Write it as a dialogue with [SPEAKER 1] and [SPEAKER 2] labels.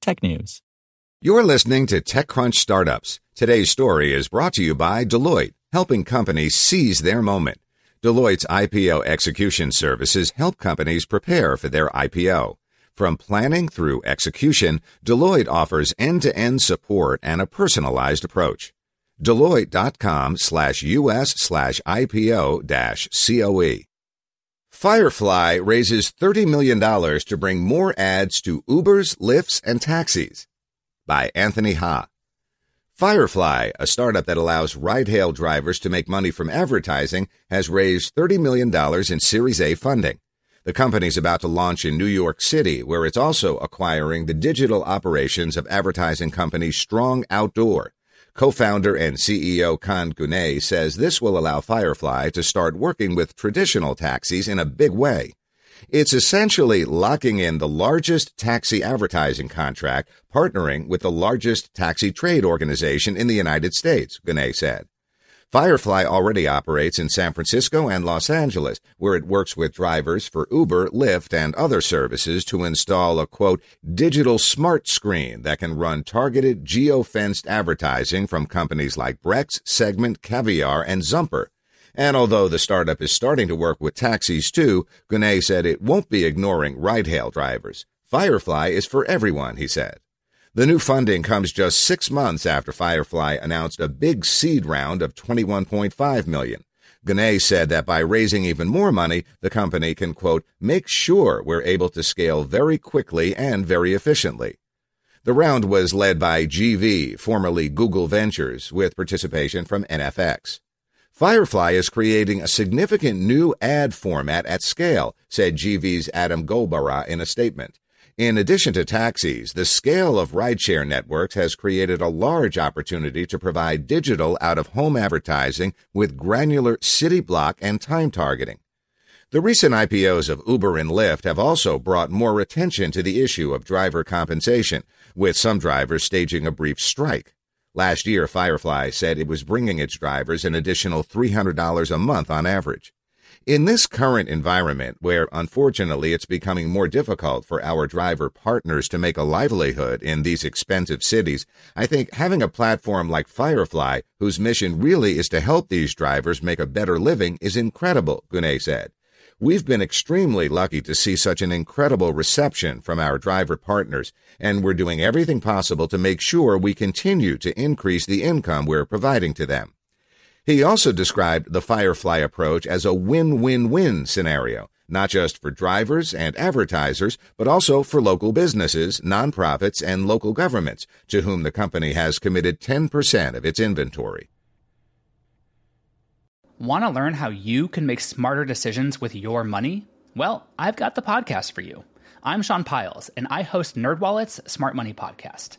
[SPEAKER 1] technews.
[SPEAKER 2] You're listening to TechCrunch Startups. Today's story is brought to you by Deloitte, helping companies seize their moment. Deloitte's IPO execution services help companies prepare for their IPO. From planning through execution, Deloitte offers end-to-end support and a personalized approach. Deloitte.com slash US slash IPO dash COE. Firefly raises $30 million to bring more ads to Ubers, Lyfts, and taxis. By Anthony Ha. Firefly, a startup that allows ride-hail drivers to make money from advertising, has raised $30 million in Series A funding. The company's about to launch in New York City, where it's also acquiring the digital operations of advertising company Strong Outdoor. Co-founder and CEO Kaan Gunay says this will allow Firefly to start working with traditional taxis in a big way. It's essentially locking in the largest taxi advertising contract, partnering with the largest taxi trade organization in the United States, Gunay said. Firefly already operates in San Francisco and Los Angeles, where it works with drivers for Uber, Lyft, and other services to install a quote, digital smart screen that can run targeted geo-fenced advertising from companies like Brex, Segment, Caviar, and Zumper. And although the startup is starting to work with taxis too, Gunay said it won't be ignoring ride-hail drivers. Firefly is for everyone, he said. The new funding comes just six months after Firefly announced a big seed round of 21.5 million. Gunay said that by raising even more money, the company can, quote, make sure we're able to scale very quickly and very efficiently. The round was led by GV, formerly Google Ventures, with participation from NFX. Firefly is creating a significant new ad format at scale, said GV's Adam Ghobarah in a statement. In addition to taxis, the scale of rideshare networks has created a large opportunity to provide digital out of home advertising with granular city block and time targeting. The recent IPOs of Uber and Lyft have also brought more attention to the issue of driver compensation, with some drivers staging a brief strike. Last year, Firefly said it was bringing its drivers an additional $300 a month on average. In this current environment, where unfortunately it's becoming more difficult for our driver partners to make a livelihood in these expensive cities, I think having a platform like Firefly, whose mission really is to help these drivers make a better living, is incredible, Gunay said. We've been extremely lucky to see such an incredible reception from our driver partners, and we're doing everything possible to make sure we continue to increase the income we're providing to them. He also described the Firefly approach as a win-win-win scenario, not just for drivers and advertisers, but also for local businesses, nonprofits, and local governments, to whom the company has committed 10% of its inventory.
[SPEAKER 3] Want to learn how you can make smarter decisions with your money? Well, I've got the podcast for you. I'm Sean Pyles, and I host NerdWallet's Smart Money Podcast.